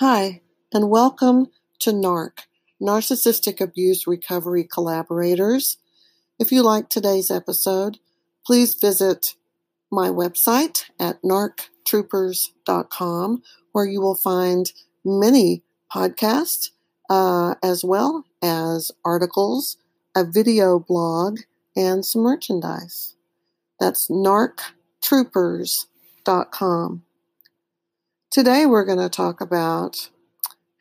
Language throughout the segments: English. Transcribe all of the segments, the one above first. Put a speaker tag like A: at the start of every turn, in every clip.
A: Hi, and welcome to NARC, Narcissistic Abuse Recovery Collaborators. If you like today's episode, please visit my website at narctroopers.com, where you will find many podcasts uh, as well as articles, a video blog, and some merchandise. That's narctroopers.com. Today, we're going to talk about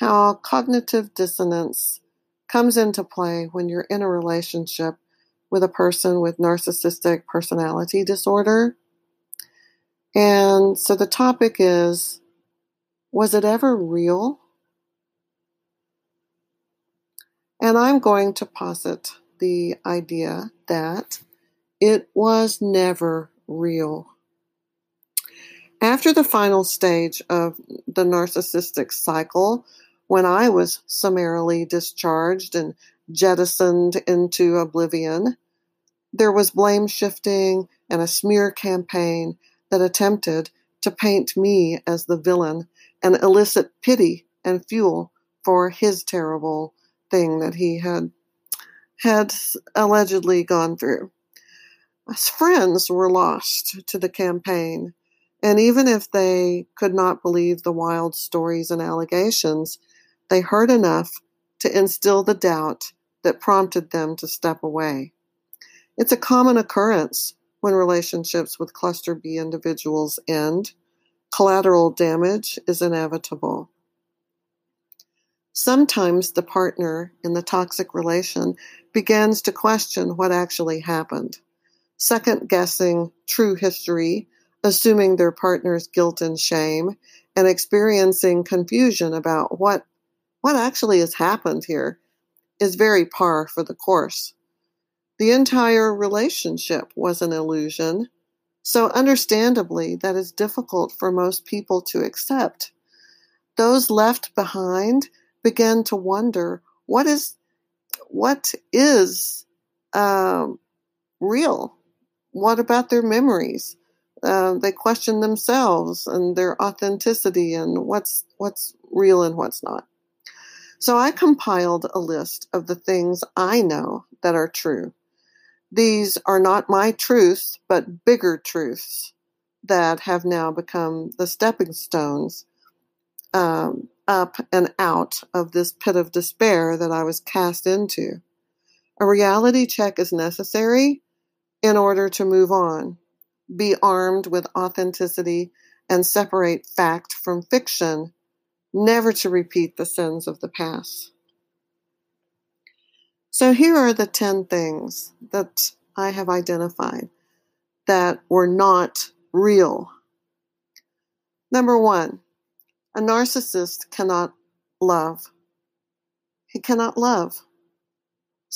A: how cognitive dissonance comes into play when you're in a relationship with a person with narcissistic personality disorder. And so the topic is Was it ever real? And I'm going to posit the idea that it was never real. After the final stage of the narcissistic cycle, when I was summarily discharged and jettisoned into oblivion, there was blame shifting and a smear campaign that attempted to paint me as the villain and elicit pity and fuel for his terrible thing that he had had allegedly gone through. His friends were lost to the campaign and even if they could not believe the wild stories and allegations, they heard enough to instill the doubt that prompted them to step away. It's a common occurrence when relationships with cluster B individuals end. Collateral damage is inevitable. Sometimes the partner in the toxic relation begins to question what actually happened, second guessing true history assuming their partner's guilt and shame, and experiencing confusion about what what actually has happened here is very par for the course. The entire relationship was an illusion, so understandably that is difficult for most people to accept. Those left behind begin to wonder what is what is um, real. What about their memories? Uh, they question themselves and their authenticity and what's what's real and what's not. So I compiled a list of the things I know that are true. These are not my truths, but bigger truths that have now become the stepping stones um, up and out of this pit of despair that I was cast into. A reality check is necessary in order to move on be armed with authenticity and separate fact from fiction, never to repeat the sins of the past. So here are the 10 things that I have identified that were not real. Number one, a narcissist cannot love. He cannot love.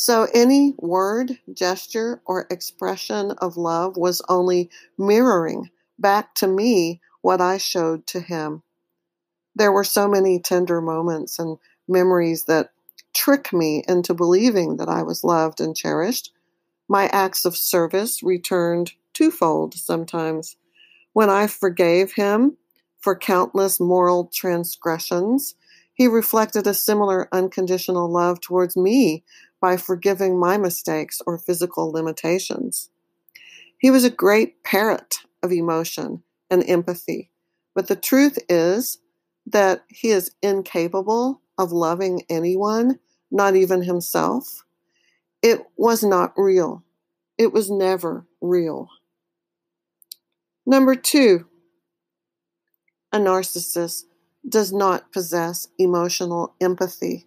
A: So any word, gesture, or expression of love was only mirroring back to me what I showed to him. There were so many tender moments and memories that trick me into believing that I was loved and cherished. My acts of service returned twofold sometimes. When I forgave him for countless moral transgressions, he reflected a similar unconditional love towards me by forgiving my mistakes or physical limitations. He was a great parrot of emotion and empathy, but the truth is that he is incapable of loving anyone, not even himself. It was not real. It was never real. Number two, a narcissist does not possess emotional empathy.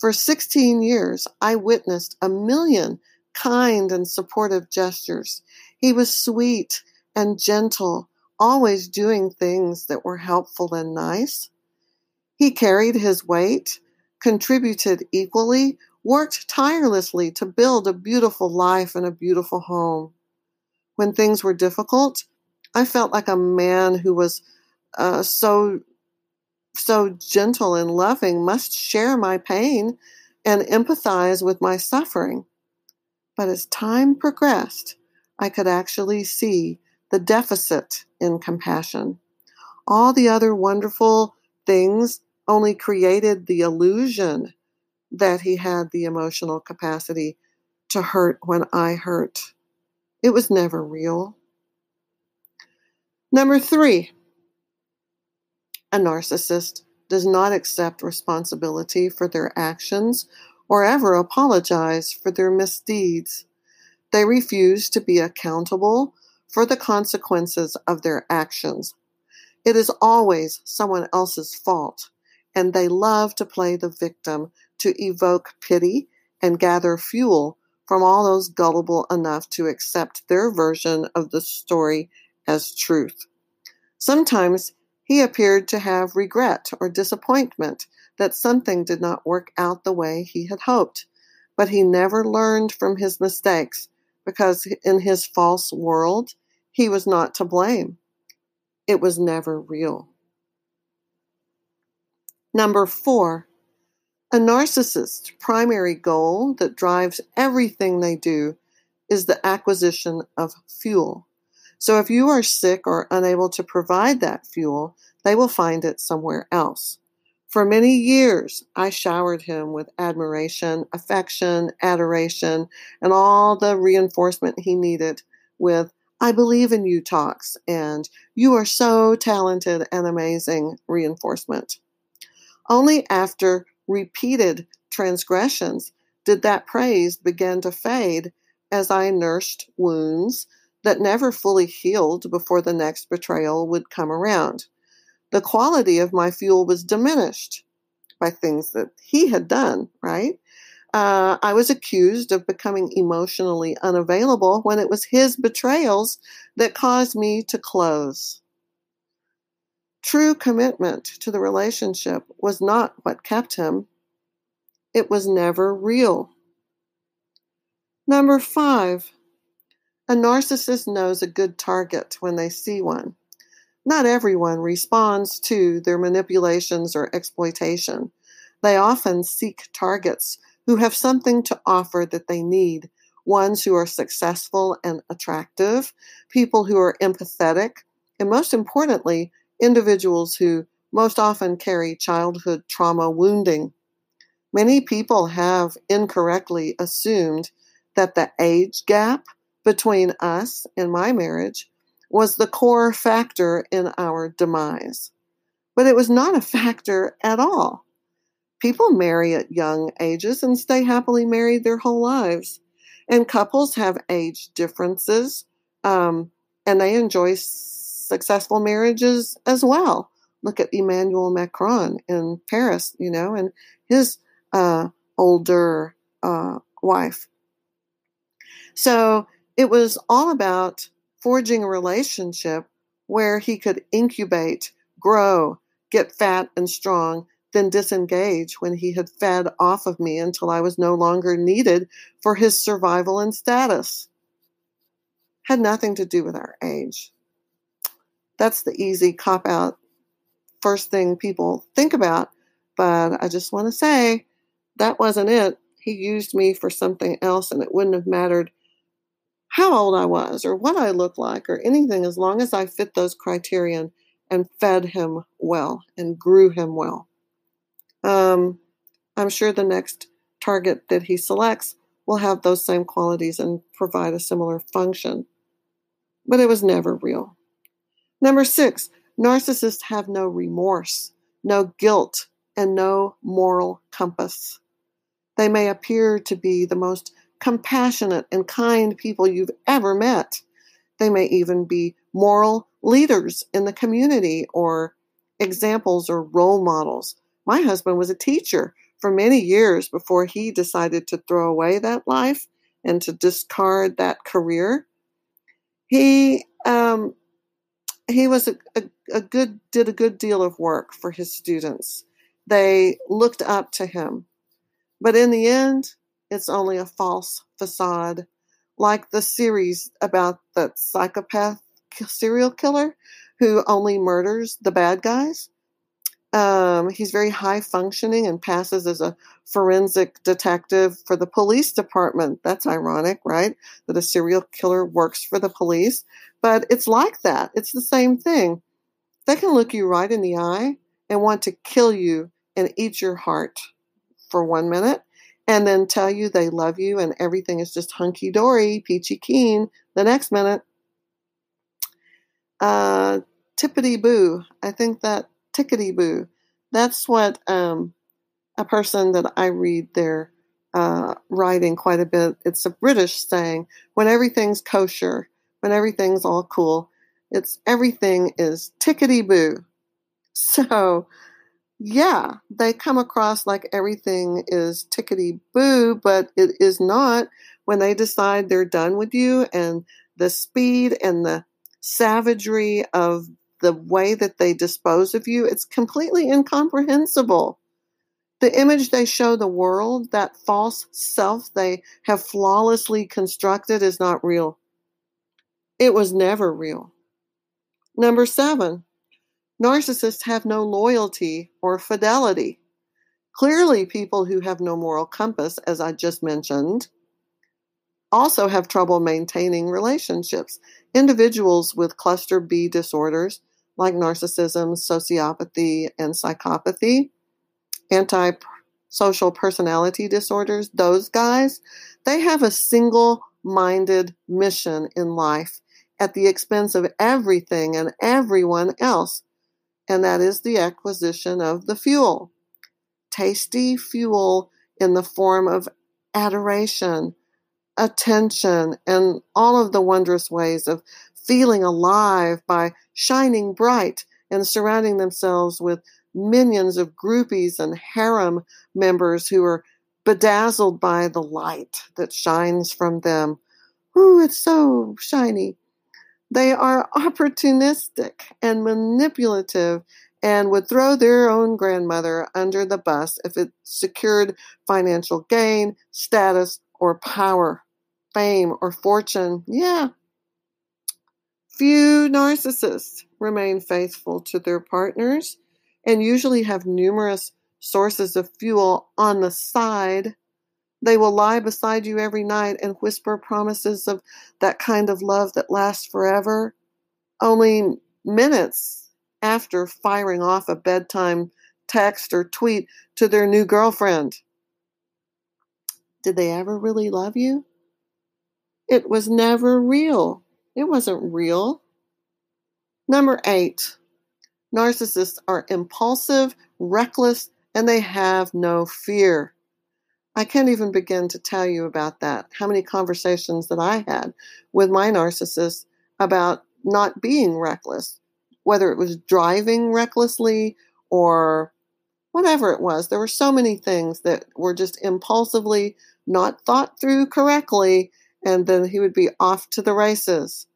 A: For 16 years, I witnessed a million kind and supportive gestures. He was sweet and gentle, always doing things that were helpful and nice. He carried his weight, contributed equally, worked tirelessly to build a beautiful life and a beautiful home. When things were difficult, I felt like a man who was uh, so so gentle and loving must share my pain and empathize with my suffering. But as time progressed, I could actually see the deficit in compassion. All the other wonderful things only created the illusion that he had the emotional capacity to hurt when I hurt. It was never real. Number three, a narcissist does not accept responsibility for their actions or ever apologize for their misdeeds. They refuse to be accountable for the consequences of their actions. It is always someone else's fault, and they love to play the victim to evoke pity and gather fuel from all those gullible enough to accept their version of the story as truth. Sometimes he appeared to have regret or disappointment that something did not work out the way he had hoped, but he never learned from his mistakes because in his false world, he was not to blame. It was never real. Number four, a narcissist's primary goal that drives everything they do is the acquisition of fuel. So if you are sick or unable to provide that fuel, they will find it somewhere else. For many years, I showered him with admiration, affection, adoration, and all the reinforcement he needed with, I believe in you talks, and you are so talented and amazing reinforcement. Only after repeated transgressions did that praise begin to fade as I nursed wounds that never fully healed before the next betrayal would come around. The quality of my fuel was diminished by things that he had done, right? Uh, I was accused of becoming emotionally unavailable when it was his betrayals that caused me to close. True commitment to the relationship was not what kept him. It was never real. Number five, a narcissist knows a good target when they see one. Not everyone responds to their manipulations or exploitation. They often seek targets who have something to offer that they need, ones who are successful and attractive, people who are empathetic, and most importantly, individuals who most often carry childhood trauma wounding. Many people have incorrectly assumed that the age gap between us and my marriage was the core factor in our demise. But it was not a factor at all. People marry at young ages and stay happily married their whole lives. And couples have age differences um, and they enjoy successful marriages as well. Look at Emmanuel Macron in Paris, you know, and his uh, older uh, wife. So it was all about forging a relationship where he could incubate, grow, get fat and strong, then disengage when he had fed off of me until I was no longer needed for his survival and status. Had nothing to do with our age. That's the easy cop out first thing people think about. But I just want to say that wasn't it. He used me for something else, and it wouldn't have mattered how old I was or what I looked like or anything as long as I fit those criterion and fed him well and grew him well. Um, I'm sure the next target that he selects will have those same qualities and provide a similar function. But it was never real. Number six, narcissists have no remorse, no guilt, and no moral compass. They may appear to be the most compassionate and kind people you've ever met. They may even be moral leaders in the community or examples or role models. My husband was a teacher for many years before he decided to throw away that life and to discard that career. He um, he was a, a, a good did a good deal of work for his students. They looked up to him. But in the end, it's only a false facade, like the series about the psychopath serial killer who only murders the bad guys. Um, he's very high functioning and passes as a forensic detective for the police department. That's ironic, right? That a serial killer works for the police. But it's like that. It's the same thing. They can look you right in the eye and want to kill you and eat your heart for one minute and then tell you they love you and everything is just hunky dory, peachy keen the next minute. Uh, tippity boo. I think that tickety boo. That's what um, a person that I read their uh, writing quite a bit. It's a British saying when everything's kosher, when everything's all cool, it's everything is tickety boo. So yeah, they come across like everything is tickety boo, but it is not when they decide they're done with you and the speed and the savagery of the way that they dispose of you, it's completely incomprehensible. The image they show the world, that false self they have flawlessly constructed, is not real. It was never real. Number seven, Narcissists have no loyalty or fidelity. Clearly, people who have no moral compass, as I just mentioned, also have trouble maintaining relationships. Individuals with cluster B disorders, like narcissism, sociopathy, and psychopathy, antisocial personality disorders, those guys, they have a single minded mission in life at the expense of everything and everyone else and that is the acquisition of the fuel. Tasty fuel in the form of adoration, attention, and all of the wondrous ways of feeling alive by shining bright and surrounding themselves with minions of groupies and harem members who are bedazzled by the light that shines from them. Ooh, it's so shiny. They are opportunistic and manipulative and would throw their own grandmother under the bus if it secured financial gain, status, or power, fame, or fortune. Yeah. Few narcissists remain faithful to their partners and usually have numerous sources of fuel on the side they will lie beside you every night and whisper promises of that kind of love that lasts forever, only minutes after firing off a bedtime text or tweet to their new girlfriend. Did they ever really love you? It was never real. It wasn't real. Number eight, narcissists are impulsive, reckless, and they have no fear. I can't even begin to tell you about that. How many conversations that I had with my narcissist about not being reckless, whether it was driving recklessly or whatever it was. There were so many things that were just impulsively not thought through correctly, and then he would be off to the races.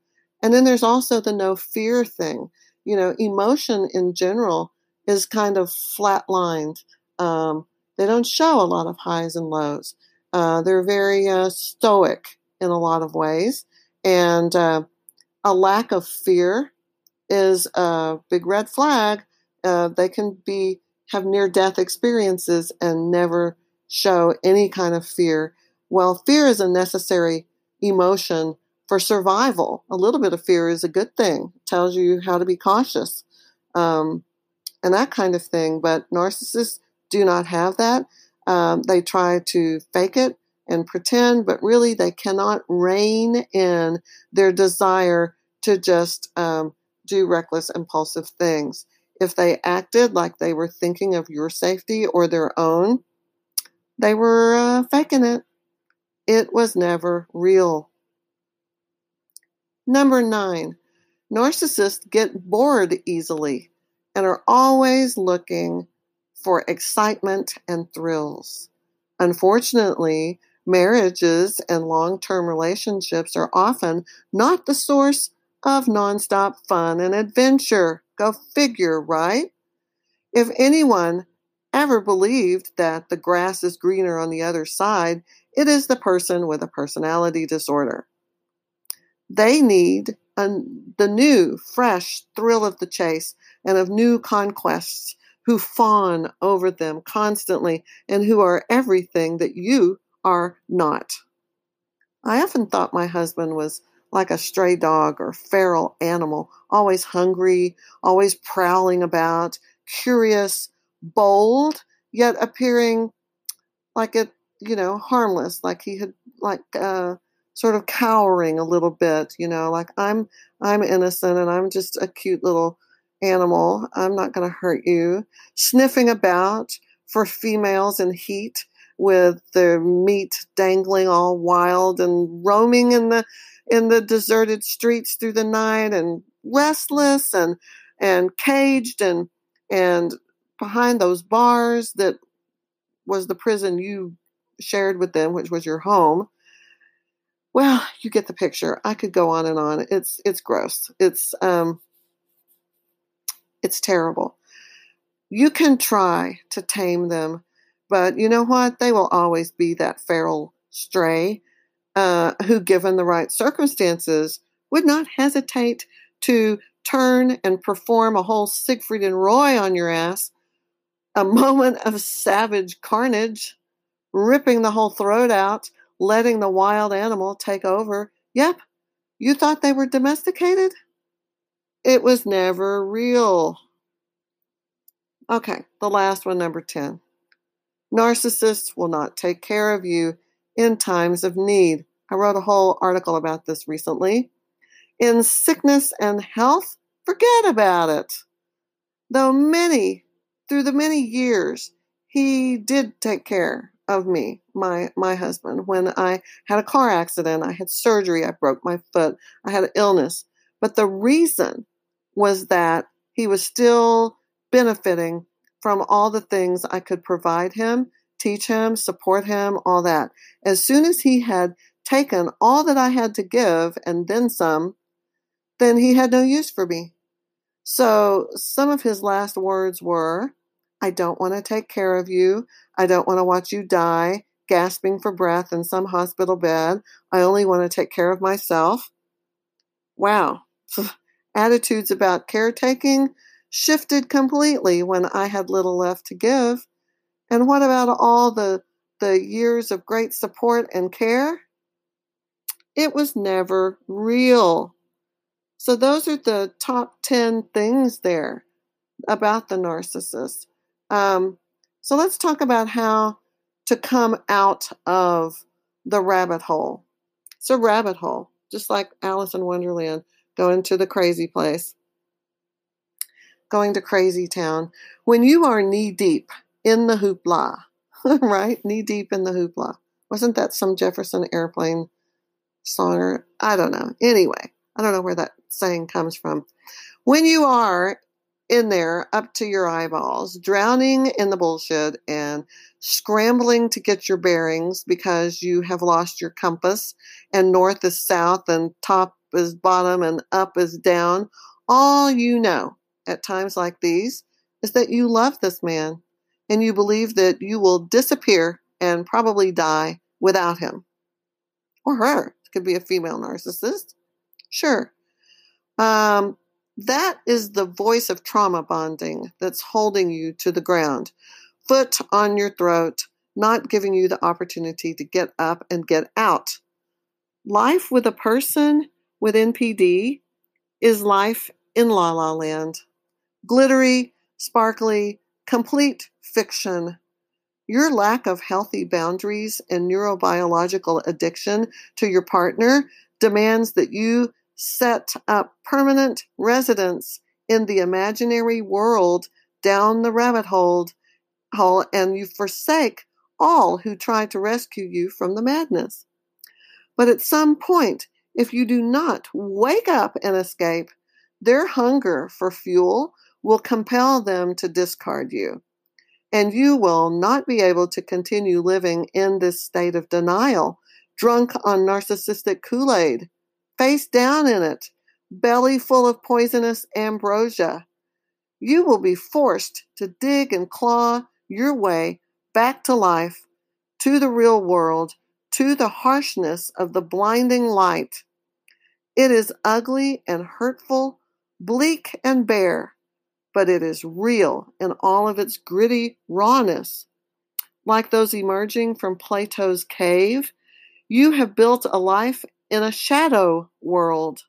A: And then there's also the no fear thing. You know, emotion in general is kind of flatlined. Um, they don't show a lot of highs and lows. Uh, they're very uh, stoic in a lot of ways. And uh, a lack of fear is a big red flag. Uh, they can be have near death experiences and never show any kind of fear. Well, fear is a necessary emotion for survival. A little bit of fear is a good thing. It tells you how to be cautious. Um, and that kind of thing. But narcissists do not have that. Um, they try to fake it and pretend, but really they cannot rein in their desire to just um, do reckless, impulsive things. If they acted like they were thinking of your safety or their own, they were uh, faking it. It was never real. Number nine, narcissists get bored easily and are always looking for excitement and thrills. Unfortunately, marriages and long term relationships are often not the source of nonstop fun and adventure. Go figure, right? If anyone ever believed that the grass is greener on the other side, it is the person with a personality disorder. They need the new, fresh thrill of the chase and of new conquests who fawn over them constantly and who are everything that you are not. I often thought my husband was like a stray dog or feral animal, always hungry, always prowling about, curious, bold, yet appearing like it, you know, harmless, like he had, like, uh, sort of cowering a little bit, you know, like I'm, I'm innocent and I'm just a cute little animal. I'm not going to hurt you. Sniffing about for females in heat with their meat dangling all wild and roaming in the in the deserted streets through the night and restless and and caged and and behind those bars that was the prison you shared with them which was your home well you get the picture i could go on and on it's it's gross it's um it's terrible you can try to tame them but you know what? They will always be that feral stray uh, who, given the right circumstances, would not hesitate to turn and perform a whole Siegfried and Roy on your ass. A moment of savage carnage, ripping the whole throat out, letting the wild animal take over. Yep, you thought they were domesticated? It was never real. Okay, the last one, number 10. Narcissists will not take care of you in times of need. I wrote a whole article about this recently. In sickness and health, forget about it. Though many, through the many years, he did take care of me, my my husband. When I had a car accident, I had surgery, I broke my foot, I had an illness. But the reason was that he was still benefiting from all the things I could provide him, teach him, support him, all that. As soon as he had taken all that I had to give and then some, then he had no use for me. So some of his last words were, I don't want to take care of you. I don't want to watch you die, gasping for breath in some hospital bed. I only want to take care of myself. Wow. Attitudes about caretaking shifted completely when I had little left to give. And what about all the the years of great support and care? It was never real. So those are the top 10 things there about the narcissist. Um, so let's talk about how to come out of the rabbit hole. It's a rabbit hole, just like Alice in Wonderland, going to the crazy place going to crazy town. When you are knee deep in the hoopla, right? Knee deep in the hoopla. Wasn't that some Jefferson airplane song? Or, I don't know. Anyway, I don't know where that saying comes from. When you are in there up to your eyeballs, drowning in the bullshit and scrambling to get your bearings because you have lost your compass and north is south and top is bottom and up is down, all you know at times like these is that you love this man and you believe that you will disappear and probably die without him. Or her. It could be a female narcissist. Sure. Um, that is the voice of trauma bonding that's holding you to the ground, foot on your throat, not giving you the opportunity to get up and get out. Life with a person with NPD is life in La La Land glittery, sparkly, complete fiction. Your lack of healthy boundaries and neurobiological addiction to your partner demands that you set up permanent residence in the imaginary world down the rabbit hole, hole and you forsake all who try to rescue you from the madness. But at some point, if you do not wake up and escape, their hunger for fuel will compel them to discard you. And you will not be able to continue living in this state of denial, drunk on narcissistic Kool Aid, face down in it, belly full of poisonous ambrosia. You will be forced to dig and claw your way back to life, to the real world, to the harshness of the blinding light. It is ugly and hurtful, bleak and bare, but it is real in all of its gritty rawness. Like those emerging from Plato's cave, you have built a life in a shadow world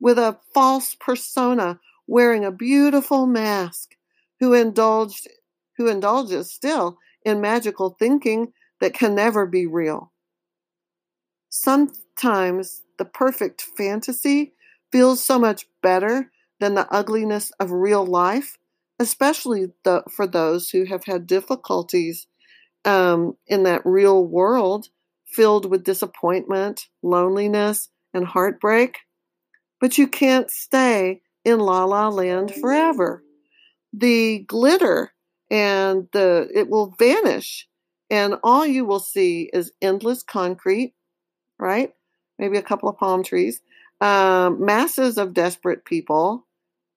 A: with a false persona wearing a beautiful mask who indulged who indulges still in magical thinking that can never be real. Sometimes the perfect fantasy feels so much better than the ugliness of real life, especially the, for those who have had difficulties um, in that real world filled with disappointment, loneliness, and heartbreak. But you can't stay in La La Land forever. The glitter and the it will vanish, and all you will see is endless concrete, right? Maybe a couple of palm trees, um, masses of desperate people,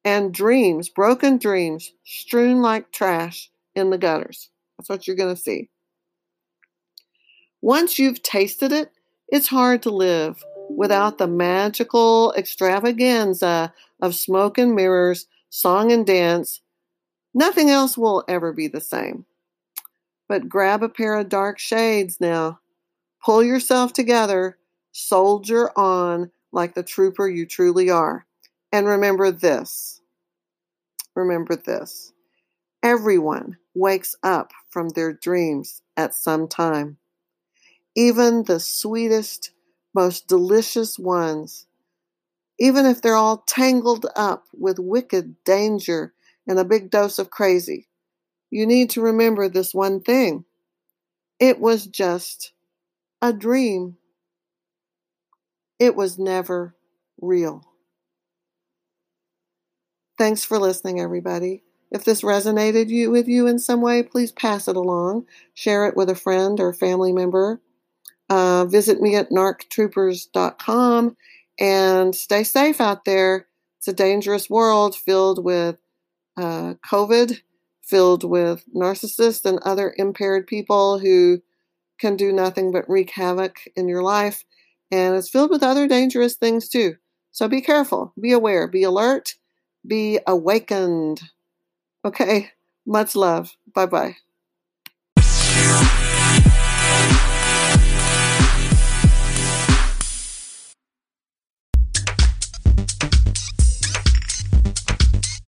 A: and dreams, broken dreams, strewn like trash in the gutters. That's what you're going to see. Once you've tasted it, it's hard to live without the magical extravaganza of smoke and mirrors, song and dance. Nothing else will ever be the same. But grab a pair of dark shades now. Pull yourself together, soldier on like the trooper you truly are. And remember this. Remember this. Everyone wakes up from their dreams at some time even the sweetest, most delicious ones, even if they're all tangled up with wicked danger and a big dose of crazy, you need to remember this one thing. It was just a dream. It was never real. Thanks for listening, everybody. If this resonated you, with you in some way, please pass it along. Share it with a friend or family member. Uh, visit me at narctroopers.com and stay safe out there. It's a dangerous world filled with uh, COVID, filled with narcissists and other impaired people who can do nothing but wreak havoc in your life. And it's filled with other dangerous things too. So be careful, be aware, be alert, be awakened. Okay, much love. Bye bye.